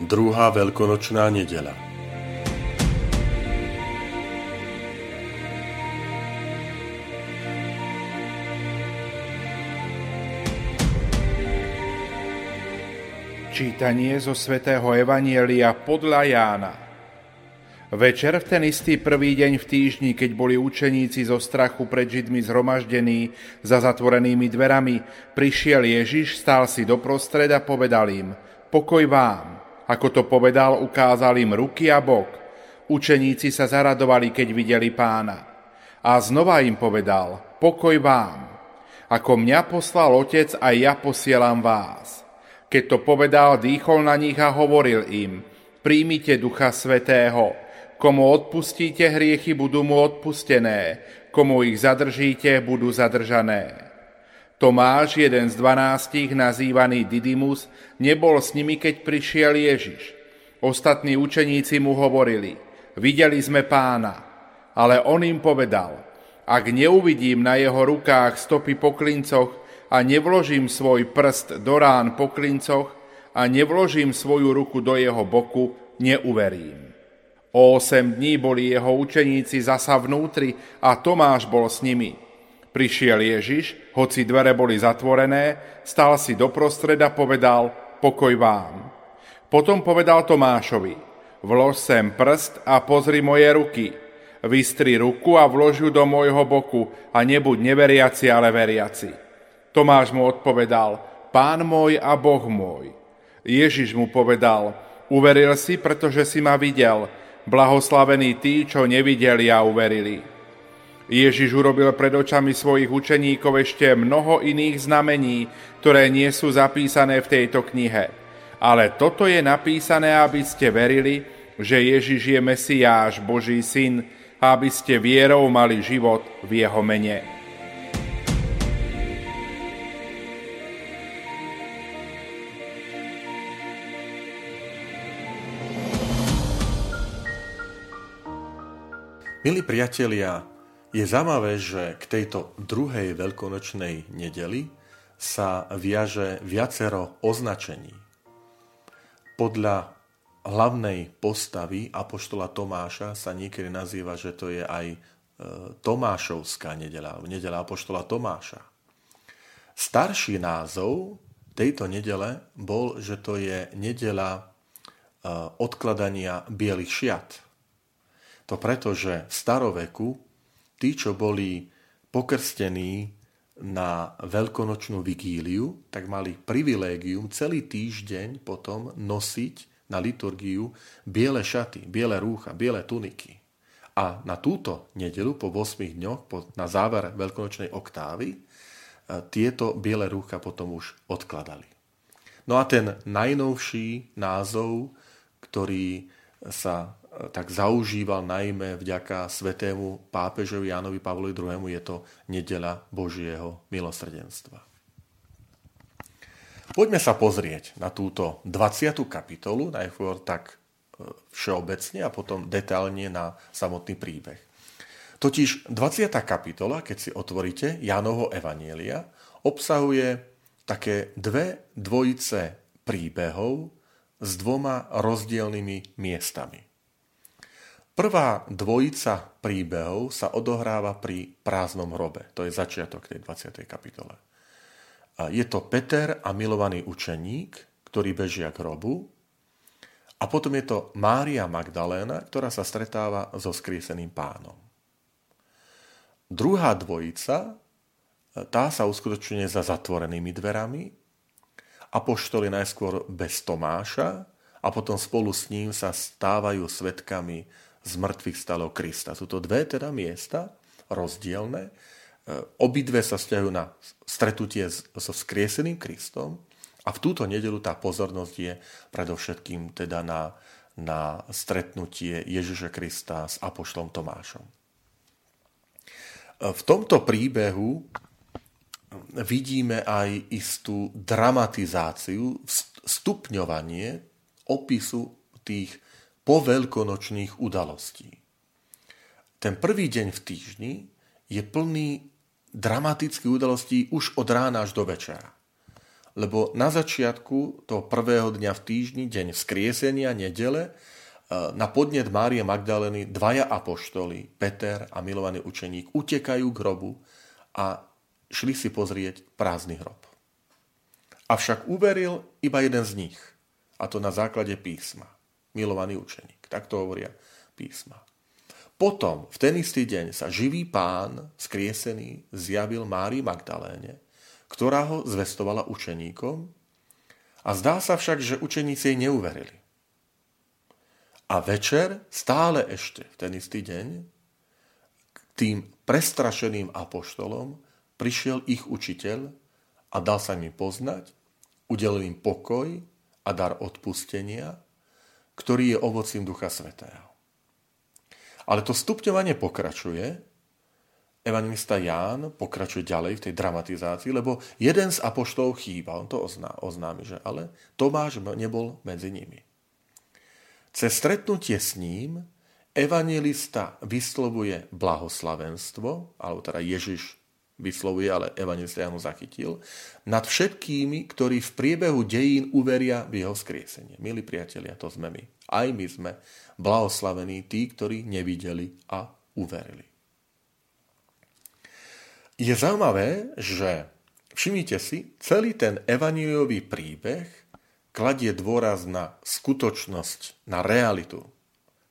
Druhá veľkonočná nedela. Čítanie zo svätého Evanielia podľa Jána. Večer v ten istý prvý deň v týždni, keď boli učeníci zo strachu pred Židmi zhromaždení za zatvorenými dverami, prišiel Ježiš, stál si doprostred a povedal im, pokoj vám. Ako to povedal, ukázal im ruky a bok. Učeníci sa zaradovali, keď videli pána. A znova im povedal, pokoj vám. Ako mňa poslal otec, aj ja posielam vás. Keď to povedal, dýchol na nich a hovoril im, príjmite Ducha Svetého. Komu odpustíte hriechy, budú mu odpustené. Komu ich zadržíte, budú zadržané. Tomáš, jeden z dvanástich, nazývaný Didymus, nebol s nimi, keď prišiel Ježiš. Ostatní učeníci mu hovorili, videli sme pána, ale on im povedal, ak neuvidím na jeho rukách stopy po klincoch a nevložím svoj prst do rán po klincoch a nevložím svoju ruku do jeho boku, neuverím. O osem dní boli jeho učeníci zasa vnútri a Tomáš bol s nimi. Prišiel Ježiš, hoci dvere boli zatvorené, stal si doprostred a povedal, pokoj vám. Potom povedal Tomášovi, vlož sem prst a pozri moje ruky. Vystri ruku a vlož ju do môjho boku a nebuď neveriaci, ale veriaci. Tomáš mu odpovedal, pán môj a boh môj. Ježiš mu povedal, uveril si, pretože si ma videl, blahoslavení tí, čo nevideli a uverili. Ježiš urobil pred očami svojich učeníkov ešte mnoho iných znamení, ktoré nie sú zapísané v tejto knihe. Ale toto je napísané, aby ste verili, že Ježiš je Mesiáš, Boží syn, a aby ste vierou mali život v jeho mene. Milí priatelia, je zaujímavé, že k tejto druhej veľkonočnej nedeli sa viaže viacero označení. Podľa hlavnej postavy Apoštola Tomáša sa niekedy nazýva, že to je aj e, Tomášovská nedela, nedela Apoštola Tomáša. Starší názov tejto nedele bol, že to je nedela e, odkladania bielých šiat. To preto, že v staroveku tí, čo boli pokrstení na veľkonočnú vigíliu, tak mali privilégium celý týždeň potom nosiť na liturgiu biele šaty, biele rúcha, biele tuniky. A na túto nedelu po 8 dňoch, na záver veľkonočnej oktávy, e, tieto biele rúcha potom už odkladali. No a ten najnovší názov, ktorý sa tak zaužíval najmä vďaka svetému pápežovi Jánovi Pavlovi II. je to nedela Božieho milosrdenstva. Poďme sa pozrieť na túto 20. kapitolu, najskôr tak e, všeobecne a potom detailne na samotný príbeh. Totiž 20. kapitola, keď si otvoríte Jánovho Evanielia, obsahuje také dve dvojice príbehov s dvoma rozdielnymi miestami. Prvá dvojica príbehov sa odohráva pri prázdnom hrobe. To je začiatok tej 20. kapitole. Je to Peter a milovaný učeník, ktorí bežia k hrobu. A potom je to Mária Magdaléna, ktorá sa stretáva so skrieseným pánom. Druhá dvojica, tá sa uskutočňuje za zatvorenými dverami. Apoštoli najskôr bez Tomáša a potom spolu s ním sa stávajú svetkami z mŕtvych stalo Krista. Sú to dve teda miesta, rozdielne. E, obidve sa stiahujú na stretutie so vzkrieseným Kristom A v túto nedelu tá pozornosť je predovšetkým teda na, na stretnutie Ježiša Krista s Apoštolom Tomášom. V tomto príbehu vidíme aj istú dramatizáciu, stupňovanie opisu tých poveľkonočných udalostí. Ten prvý deň v týždni je plný dramatických udalostí už od rána až do večera. Lebo na začiatku toho prvého dňa v týždni, deň vzkriesenia, nedele, e, na podnet Márie Magdaleny dvaja apoštoli, Peter a milovaný učeník, utekajú k hrobu a šli si pozrieť prázdny hrob. Avšak uveril iba jeden z nich, a to na základe písma. Milovaný učeník, tak to hovoria písma. Potom, v ten istý deň, sa živý pán, skriesený, zjavil Márii Magdaléne, ktorá ho zvestovala učeníkom a zdá sa však, že učeníci jej neuverili. A večer, stále ešte v ten istý deň, k tým prestrašeným apoštolom prišiel ich učiteľ a dal sa im poznať, udelil im pokoj a dar odpustenia, ktorý je ovocím Ducha Svetého. Ale to stupňovanie pokračuje. Evangelista Ján pokračuje ďalej v tej dramatizácii, lebo jeden z apoštolov chýba. On to ozná, oznámi, že ale Tomáš nebol medzi nimi. Cez stretnutie s ním evangelista vyslovuje blahoslavenstvo, alebo teda Ježiš vyslovuje, ale evangelista ho zachytil, nad všetkými, ktorí v priebehu dejín uveria v jeho skriesenie. Milí priatelia, to sme my. Aj my sme blahoslavení tí, ktorí nevideli a uverili. Je zaujímavé, že všimnite si, celý ten evaníliový príbeh kladie dôraz na skutočnosť, na realitu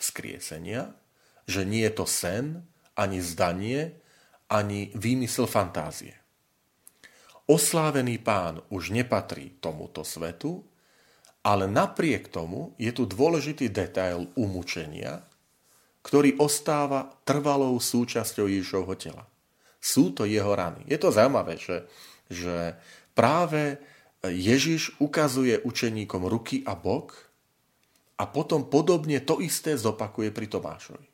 skriesenia, že nie je to sen, ani zdanie, ani výmysel fantázie. Oslávený pán už nepatrí tomuto svetu, ale napriek tomu je tu dôležitý detail umúčenia, ktorý ostáva trvalou súčasťou Ježišovho tela. Sú to jeho rany. Je to zaujímavé, že, že práve Ježiš ukazuje učeníkom ruky a bok a potom podobne to isté zopakuje pri Tomášovi.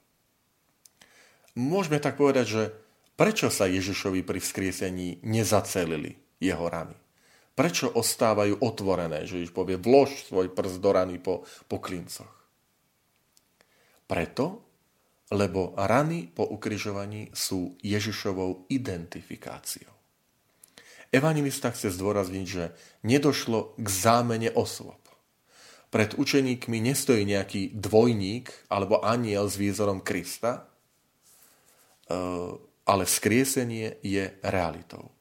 Môžeme tak povedať, že Prečo sa Ježišovi pri vzkriesení nezacelili jeho rany? Prečo ostávajú otvorené, že Ježiš povie, vlož svoj prst do rany po, po klincoch? Preto, lebo rany po ukrižovaní sú Ježišovou identifikáciou. Evangelista chce zdôrazniť, že nedošlo k zámene osôb. Pred učeníkmi nestojí nejaký dvojník alebo aniel s výzorom Krista, ale vzkriesenie je realitou.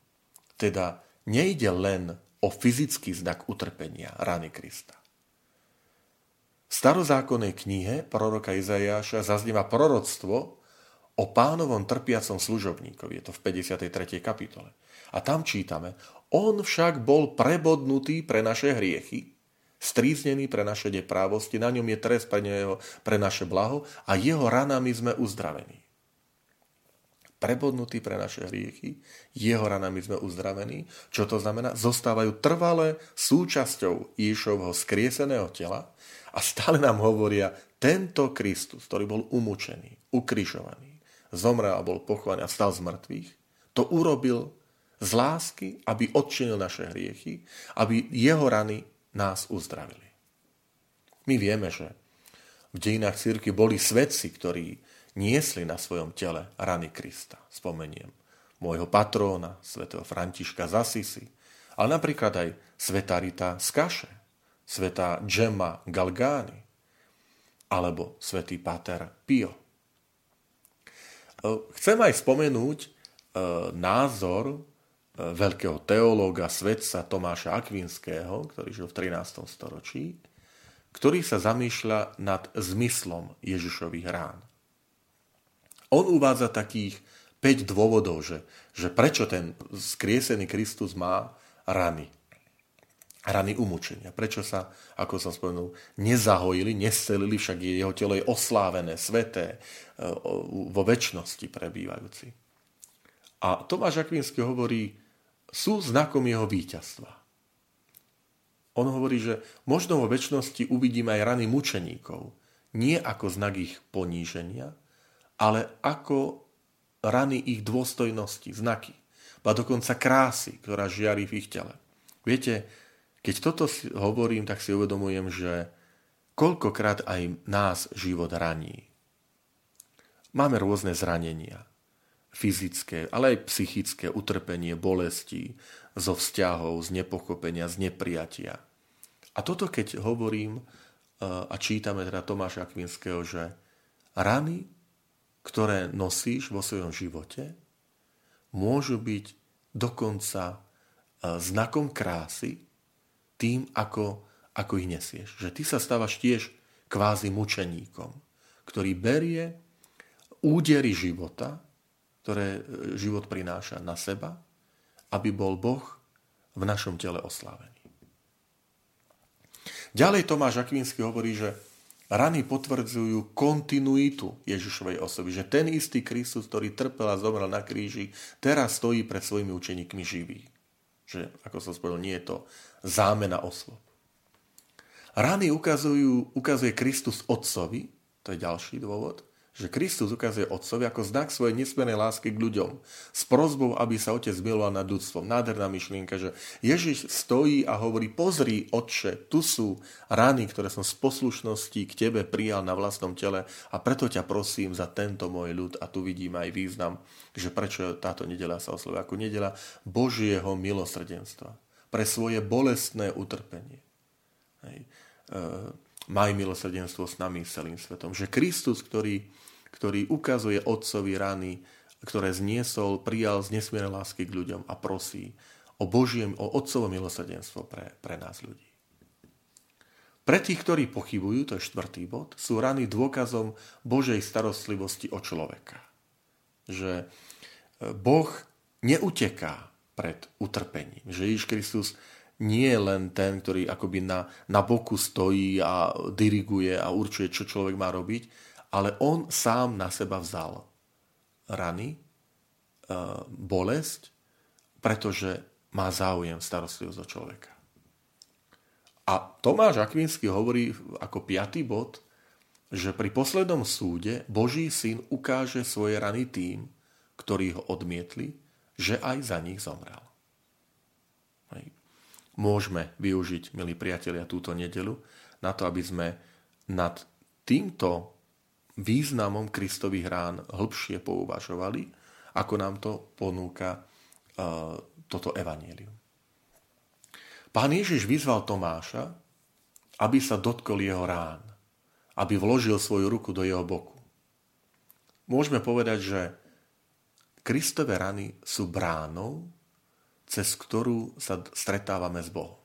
Teda nejde len o fyzický znak utrpenia rany Krista. V starozákonnej knihe proroka Izajáša zaznieva proroctvo o pánovom trpiacom služobníkovi. Je to v 53. kapitole. A tam čítame, on však bol prebodnutý pre naše hriechy, stríznený pre naše neprávosti, na ňom je trest pre, neho, pre naše blaho a jeho ranami sme uzdravení prebodnutý pre naše hriechy, jeho ranami sme uzdravení. Čo to znamená? Zostávajú trvalé súčasťou Ježišovho skrieseného tela a stále nám hovoria, tento Kristus, ktorý bol umúčený, ukrižovaný, zomrel a bol pochovaný a stal z mŕtvych, to urobil z lásky, aby odčinil naše hriechy, aby jeho rany nás uzdravili. My vieme, že v dejinách círky boli svedci, ktorí niesli na svojom tele rany Krista. Spomeniem môjho patróna, svätého Františka z Asisi, ale napríklad aj svetá Rita z Kaše, svetá Gemma Galgány, alebo svätý Pater Pio. Chcem aj spomenúť e, názor e, veľkého teológa, svetca Tomáša Akvinského, ktorý žil v 13. storočí, ktorý sa zamýšľa nad zmyslom Ježišových rán. On uvádza takých 5 dôvodov, že, že prečo ten skriesený Kristus má rany. Rany umúčenia. Prečo sa, ako som spomenul, nezahojili, nescelili, však jeho telo je oslávené, sveté, e, vo väčšnosti prebývajúci. A Tomáš Akvinsky hovorí, sú znakom jeho víťazstva. On hovorí, že možno vo väčšnosti uvidíme aj rany mučeníkov, nie ako znak ich poníženia, ale ako rany ich dôstojnosti, znaky, a dokonca krásy, ktorá žiari v ich tele. Viete, keď toto hovorím, tak si uvedomujem, že koľkokrát aj nás život raní. Máme rôzne zranenia, fyzické, ale aj psychické, utrpenie, bolesti, zo vzťahov, z nepochopenia, z nepriatia. A toto keď hovorím e, a čítame teda Tomáša Akvinského, že rany, ktoré nosíš vo svojom živote, môžu byť dokonca e, znakom krásy tým, ako, ako ich nesieš. Že ty sa stávaš tiež kvázi mučeníkom, ktorý berie údery života, ktoré e, život prináša na seba aby bol Boh v našom tele oslávený. Ďalej Tomáš Akvínsky hovorí, že rany potvrdzujú kontinuitu Ježišovej osoby, že ten istý Kristus, ktorý trpel a zomrel na kríži, teraz stojí pred svojimi učeníkmi živý. Že, ako som spomenul, nie je to zámena osôb. Rany ukazujú, ukazuje Kristus Otcovi, to je ďalší dôvod, že Kristus ukazuje Otcovi ako znak svojej nesmiernej lásky k ľuďom. S prozbou, aby sa Otec miloval nad ľudstvom. Nádherná myšlienka, že Ježiš stojí a hovorí, pozri, Otče, tu sú rany, ktoré som z poslušnosti k Tebe prijal na vlastnom tele a preto ťa prosím za tento môj ľud. A tu vidíme aj význam, že prečo táto nedela sa oslovuje ako nedela Božieho milosrdenstva. Pre svoje bolestné utrpenie. Hej. E, maj milosrdenstvo s nami, celým svetom. Že Kristus, ktorý ktorý ukazuje otcovi rany, ktoré zniesol, prijal z nesmiernej lásky k ľuďom a prosí o Božiem, o otcovo milosrdenstvo pre, pre nás ľudí. Pre tých, ktorí pochybujú, to je štvrtý bod, sú rany dôkazom Božej starostlivosti o človeka. Že e, Boh neuteká pred utrpením. Že Ježiš Kristus nie je len ten, ktorý akoby na, na boku stojí a diriguje a určuje, čo človek má robiť, ale on sám na seba vzal rany, e, bolesť, pretože má záujem starostlivosť o človeka. A Tomáš Akvinsky hovorí ako piatý bod, že pri poslednom súde Boží syn ukáže svoje rany tým, ktorí ho odmietli, že aj za nich zomrel. Môžeme využiť, milí priatelia, túto nedelu na to, aby sme nad týmto významom Kristových rán hĺbšie pouvažovali, ako nám to ponúka uh, toto evanílium. Pán Ježiš vyzval Tomáša, aby sa dotkol jeho rán, aby vložil svoju ruku do jeho boku. Môžeme povedať, že Kristové rany sú bránou, cez ktorú sa stretávame s Bohom.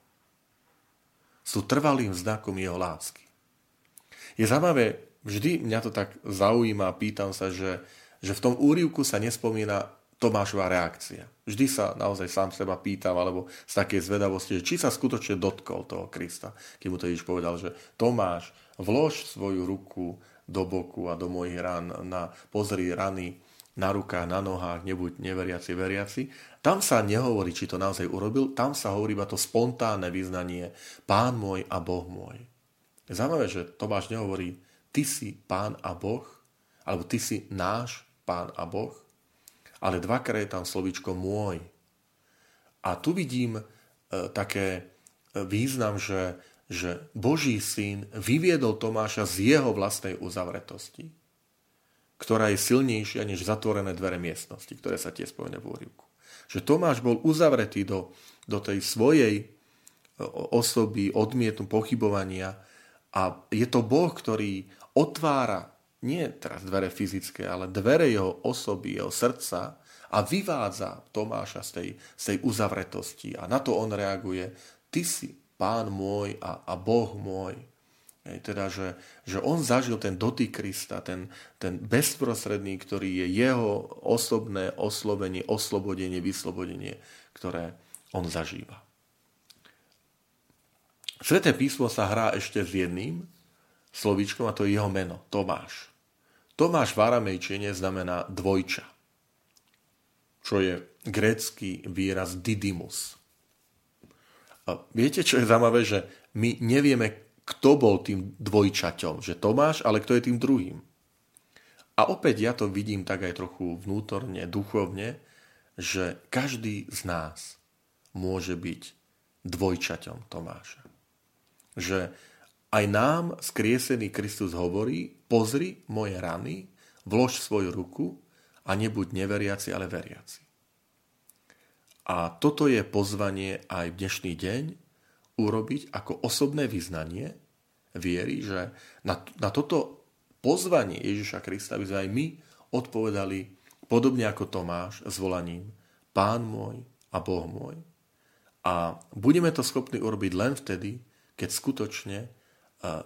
Sú trvalým znakom jeho lásky. Je zaujímavé vždy mňa to tak zaujíma, pýtam sa, že, že v tom úrivku sa nespomína Tomášova reakcia. Vždy sa naozaj sám seba pýtam, alebo z takej zvedavosti, že či sa skutočne dotkol toho Krista. Keď mu to Ježiš povedal, že Tomáš, vlož svoju ruku do boku a do mojich rán, na, pozri rany na rukách, na nohách, nebuď neveriaci, veriaci. Tam sa nehovorí, či to naozaj urobil, tam sa hovorí iba to spontánne vyznanie Pán môj a Boh môj. Je zaujímavé, že Tomáš nehovorí ty si pán a boh, alebo ty si náš pán a boh, ale dvakrát je tam slovičko môj. A tu vidím e, také e, význam, že, že Boží syn vyviedol Tomáša z jeho vlastnej uzavretosti, ktorá je silnejšia než zatvorené dvere miestnosti, ktoré sa tie spomíne v úrivku. Že Tomáš bol uzavretý do, do tej svojej e, osoby, odmietu, pochybovania a je to Boh, ktorý otvára nie teraz dvere fyzické, ale dvere jeho osoby, jeho srdca a vyvádza Tomáša z tej, z tej uzavretosti. A na to on reaguje, ty si pán môj a, a Boh môj. Teda, že, že on zažil ten dotyk Krista, ten, ten bezprostredný, ktorý je jeho osobné oslovenie, oslobodenie, vyslobodenie, ktoré on zažíva. Sveté písmo sa hrá ešte s jedným, slovíčkom a to je jeho meno, Tomáš. Tomáš v aramejčine znamená dvojča, čo je grécky výraz didymus. A viete, čo je zaujímavé, že my nevieme, kto bol tým dvojčaťom, že Tomáš, ale kto je tým druhým. A opäť ja to vidím tak aj trochu vnútorne, duchovne, že každý z nás môže byť dvojčaťom Tomáša. Že aj nám skriesený Kristus hovorí, pozri moje rany, vlož svoju ruku a nebuď neveriaci, ale veriaci. A toto je pozvanie aj v dnešný deň urobiť ako osobné vyznanie viery, že na, na toto pozvanie Ježiša Krista, aby sme aj my odpovedali podobne ako Tomáš s volaním Pán môj a Boh môj. A budeme to schopní urobiť len vtedy, keď skutočne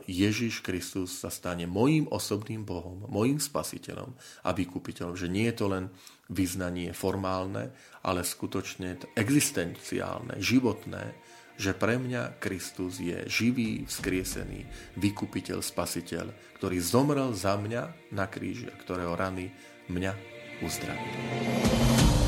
Ježiš Kristus sa stane mojím osobným Bohom, mojím spasiteľom a vykupiteľom. Že nie je to len vyznanie formálne, ale skutočne existenciálne, životné, že pre mňa Kristus je živý, vzkriesený, vykupiteľ, spasiteľ, ktorý zomrel za mňa na kríži a ktorého rany mňa uzdravili.